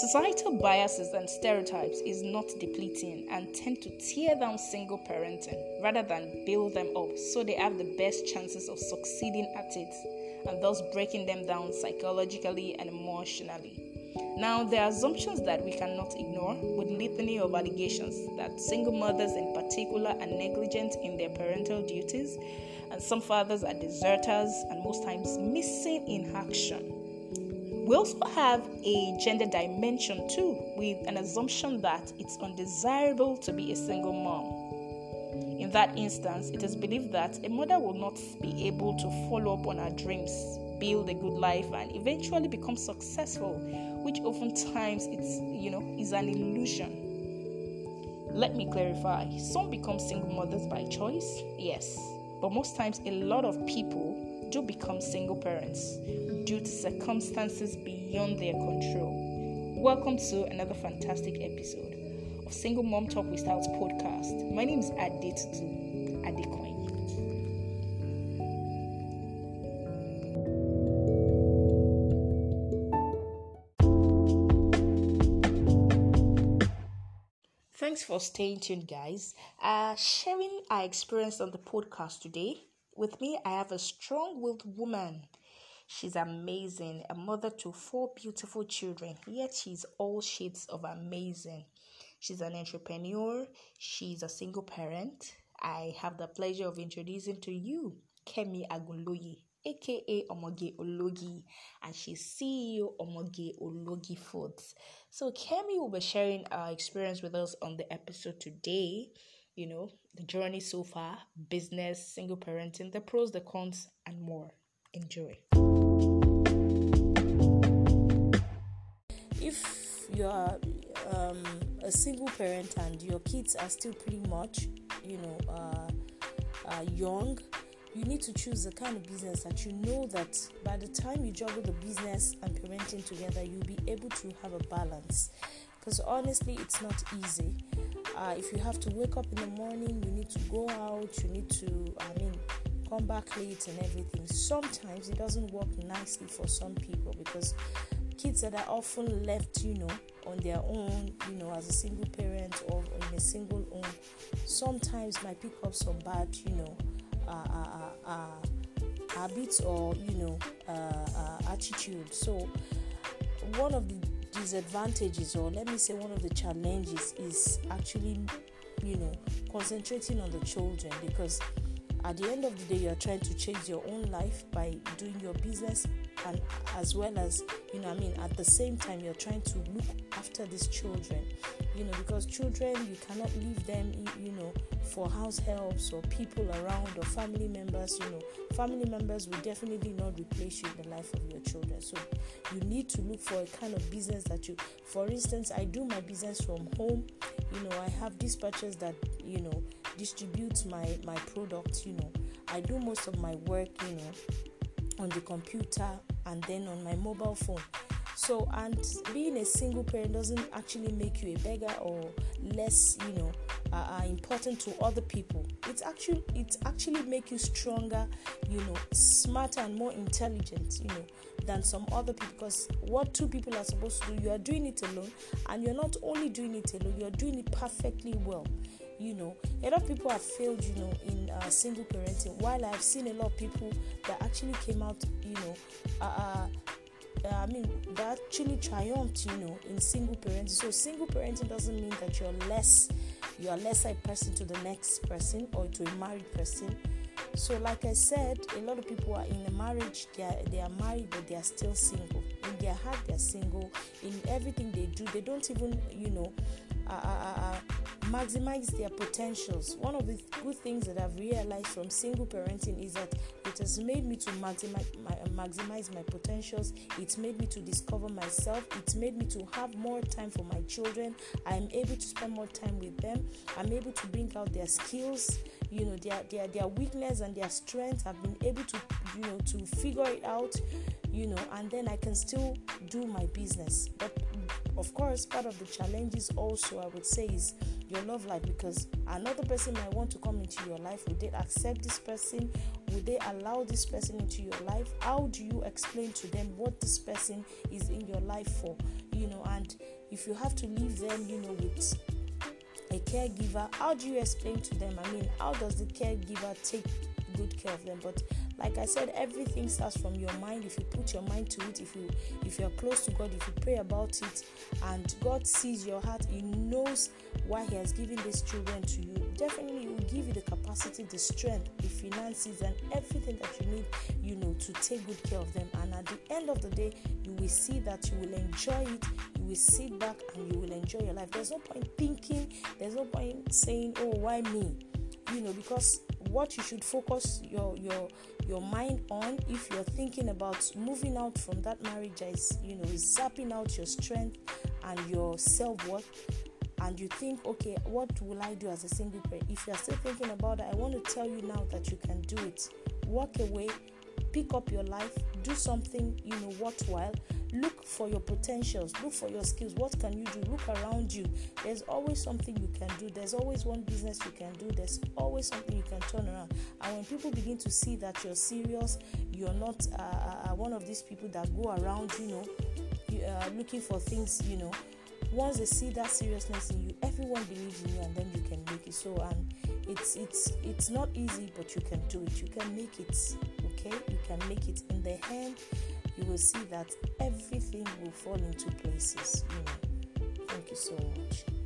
Societal biases and stereotypes is not depleting and tend to tear down single parenting rather than build them up so they have the best chances of succeeding at it and thus breaking them down psychologically and emotionally. Now, there are assumptions that we cannot ignore with litany of allegations that single mothers in particular are negligent in their parental duties and some fathers are deserters and most times missing in action. We also have a gender dimension too, with an assumption that it's undesirable to be a single mom. In that instance, it is believed that a mother will not be able to follow up on her dreams, build a good life, and eventually become successful, which oftentimes it's you know is an illusion. Let me clarify. Some become single mothers by choice, yes, but most times a lot of people do become single parents due to circumstances beyond their control. Welcome to another fantastic episode of Single Mom Talk with Styles podcast. My name is Adetutu Adekoin. Thanks for staying tuned, guys. Uh, sharing our experience on the podcast today. With me, I have a strong willed woman She's amazing, a mother to four beautiful children, yet she's all shades of amazing. She's an entrepreneur, she's a single parent. I have the pleasure of introducing to you Kemi Agunloye, aka Omoge Ologi, and she's CEO Omoge Ologi Foods. So Kemi will be sharing our experience with us on the episode today. You know, the journey so far, business, single parenting, the pros, the cons, and more. Enjoy. If you are um, a single parent and your kids are still pretty much, you know, uh, uh, young, you need to choose the kind of business that you know that by the time you juggle the business and parenting together, you'll be able to have a balance. Because honestly, it's not easy. Uh, if you have to wake up in the morning, you need to go out, you need to, I mean, come back late and everything. Sometimes it doesn't work nicely for some people because kids that are often left, you know, on their own, you know, as a single parent or in a single home, sometimes might pick up some bad, you know, uh, uh, uh, uh habits or you know uh, uh, attitude. So one of the disadvantages, or let me say one of the challenges, is actually you know concentrating on the children because at the end of the day you're trying to change your own life by doing your business and as well as you know i mean at the same time you're trying to look after these children you know because children you cannot leave them you know for house helps or people around or family members you know. Family members will definitely not replace you in the life of your children. So you need to look for a kind of business that you for instance i do my business from home. You know i have dispatchers that you know distribute my my products you know. I do most of my work you know on the computer and then on my mobile phone so and being a single parent doesn't actually make you a beggar or less you know uh, uh, important to other people. It's actually it actually make you stronger you know smarter and more intelligent you know than some other people. Because what two people are supposed to do you are doing it alone and you're not only doing it alone you're doing it perfectly well you know. A lot of people have failed you know in uh, single parenting while i've seen a lot of people that actually came out you know uh, uh, I mean, that actually triumphed, you know, in single parenting. So, single parenting doesn't mean that you're less, you are lesser a person to the next person or to a married person. So, like I said, a lot of people are in a marriage, they are, they are married, but they are still single. In their heart, they're single. In everything they do, they don't even, you know, uh, uh, uh maximize their potentials. One of the good things that I've realized from single parenting is that it has made me to maximize my, maximize my potentials. It's made me to discover myself. It's made me to have more time for my children. I'm able to spend more time with them. I'm able to bring out their skills, you know, their their their weakness and their strength. I've been able to you know to figure it out, you know, and then I can still do my business. But of course, part of the challenges also I would say is your love life because another person might want to come into your life. Would they accept this person? Would they allow this person into your life? How do you explain to them what this person is in your life for? You know, and if you have to leave them, you know, with a caregiver, how do you explain to them? I mean, how does the caregiver take good care of them? But like i said everything starts from your mind. If you put your mind to it if you if you're close to god if you pray about it and god sees your heart he knows why he has given these children to you definitely he will give you the capacity the strength the finances and everything that you need you know to take good care of them. And at the end of the day you will see that you will enjoy it. You will sit back and you will enjoy your life. There's no point thinking. There's no point saying oh why me? You know because what you should focus your your your mind on if you're thinking about moving out from that marriage is you know zapping out your strength and your self-worth. And you think okay what will i do as a single parent? If you're still thinking about it i want to tell you now that you can do it. Walk away pick up your life do something you know worthwhile. Look for your potentials look for your skills. What can you do? Look around you. There's always something you can do. There's always one business you can do. There's always something you can turn around. And when people begin to see that you're serious you're not uh, uh, uh one of these people that go around you know uh, looking for things you know once they see that seriousness in you everyone believes in you and then you can make it. So and it's it's it's not easy but you can do it. You can make it okay you can make it in the hand you will see that everything will fall into places. You know. Thank you so much.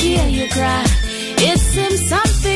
hear you cry. It seems something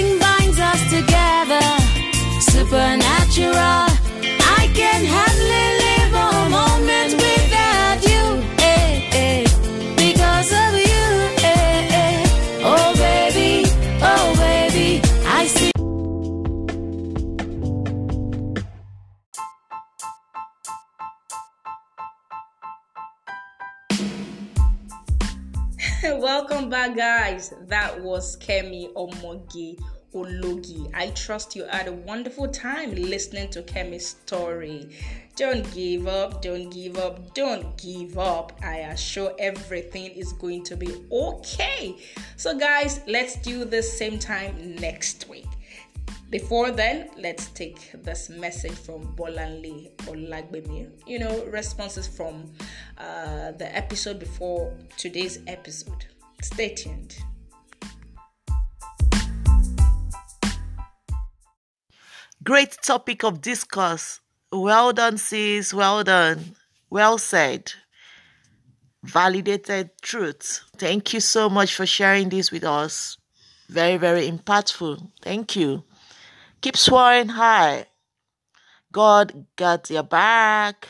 Welcome back, guys. That was Kemi Omoge Ologi. I trust you had a wonderful time listening to Kemi's story. Don't give up, don't give up, don't give up. I assure everything is going to be okay. So, guys, let's do the same time next week. Before then, let's take this message from Bolanle Olagbemi. You know, responses from uh, the episode before today's episode. Stay tuned. Great topic of discourse. Well done, sis. Well done. Well said. Validated truth. Thank you so much for sharing this with us. Very, very impactful. Thank you. Keep soaring high. God got your back.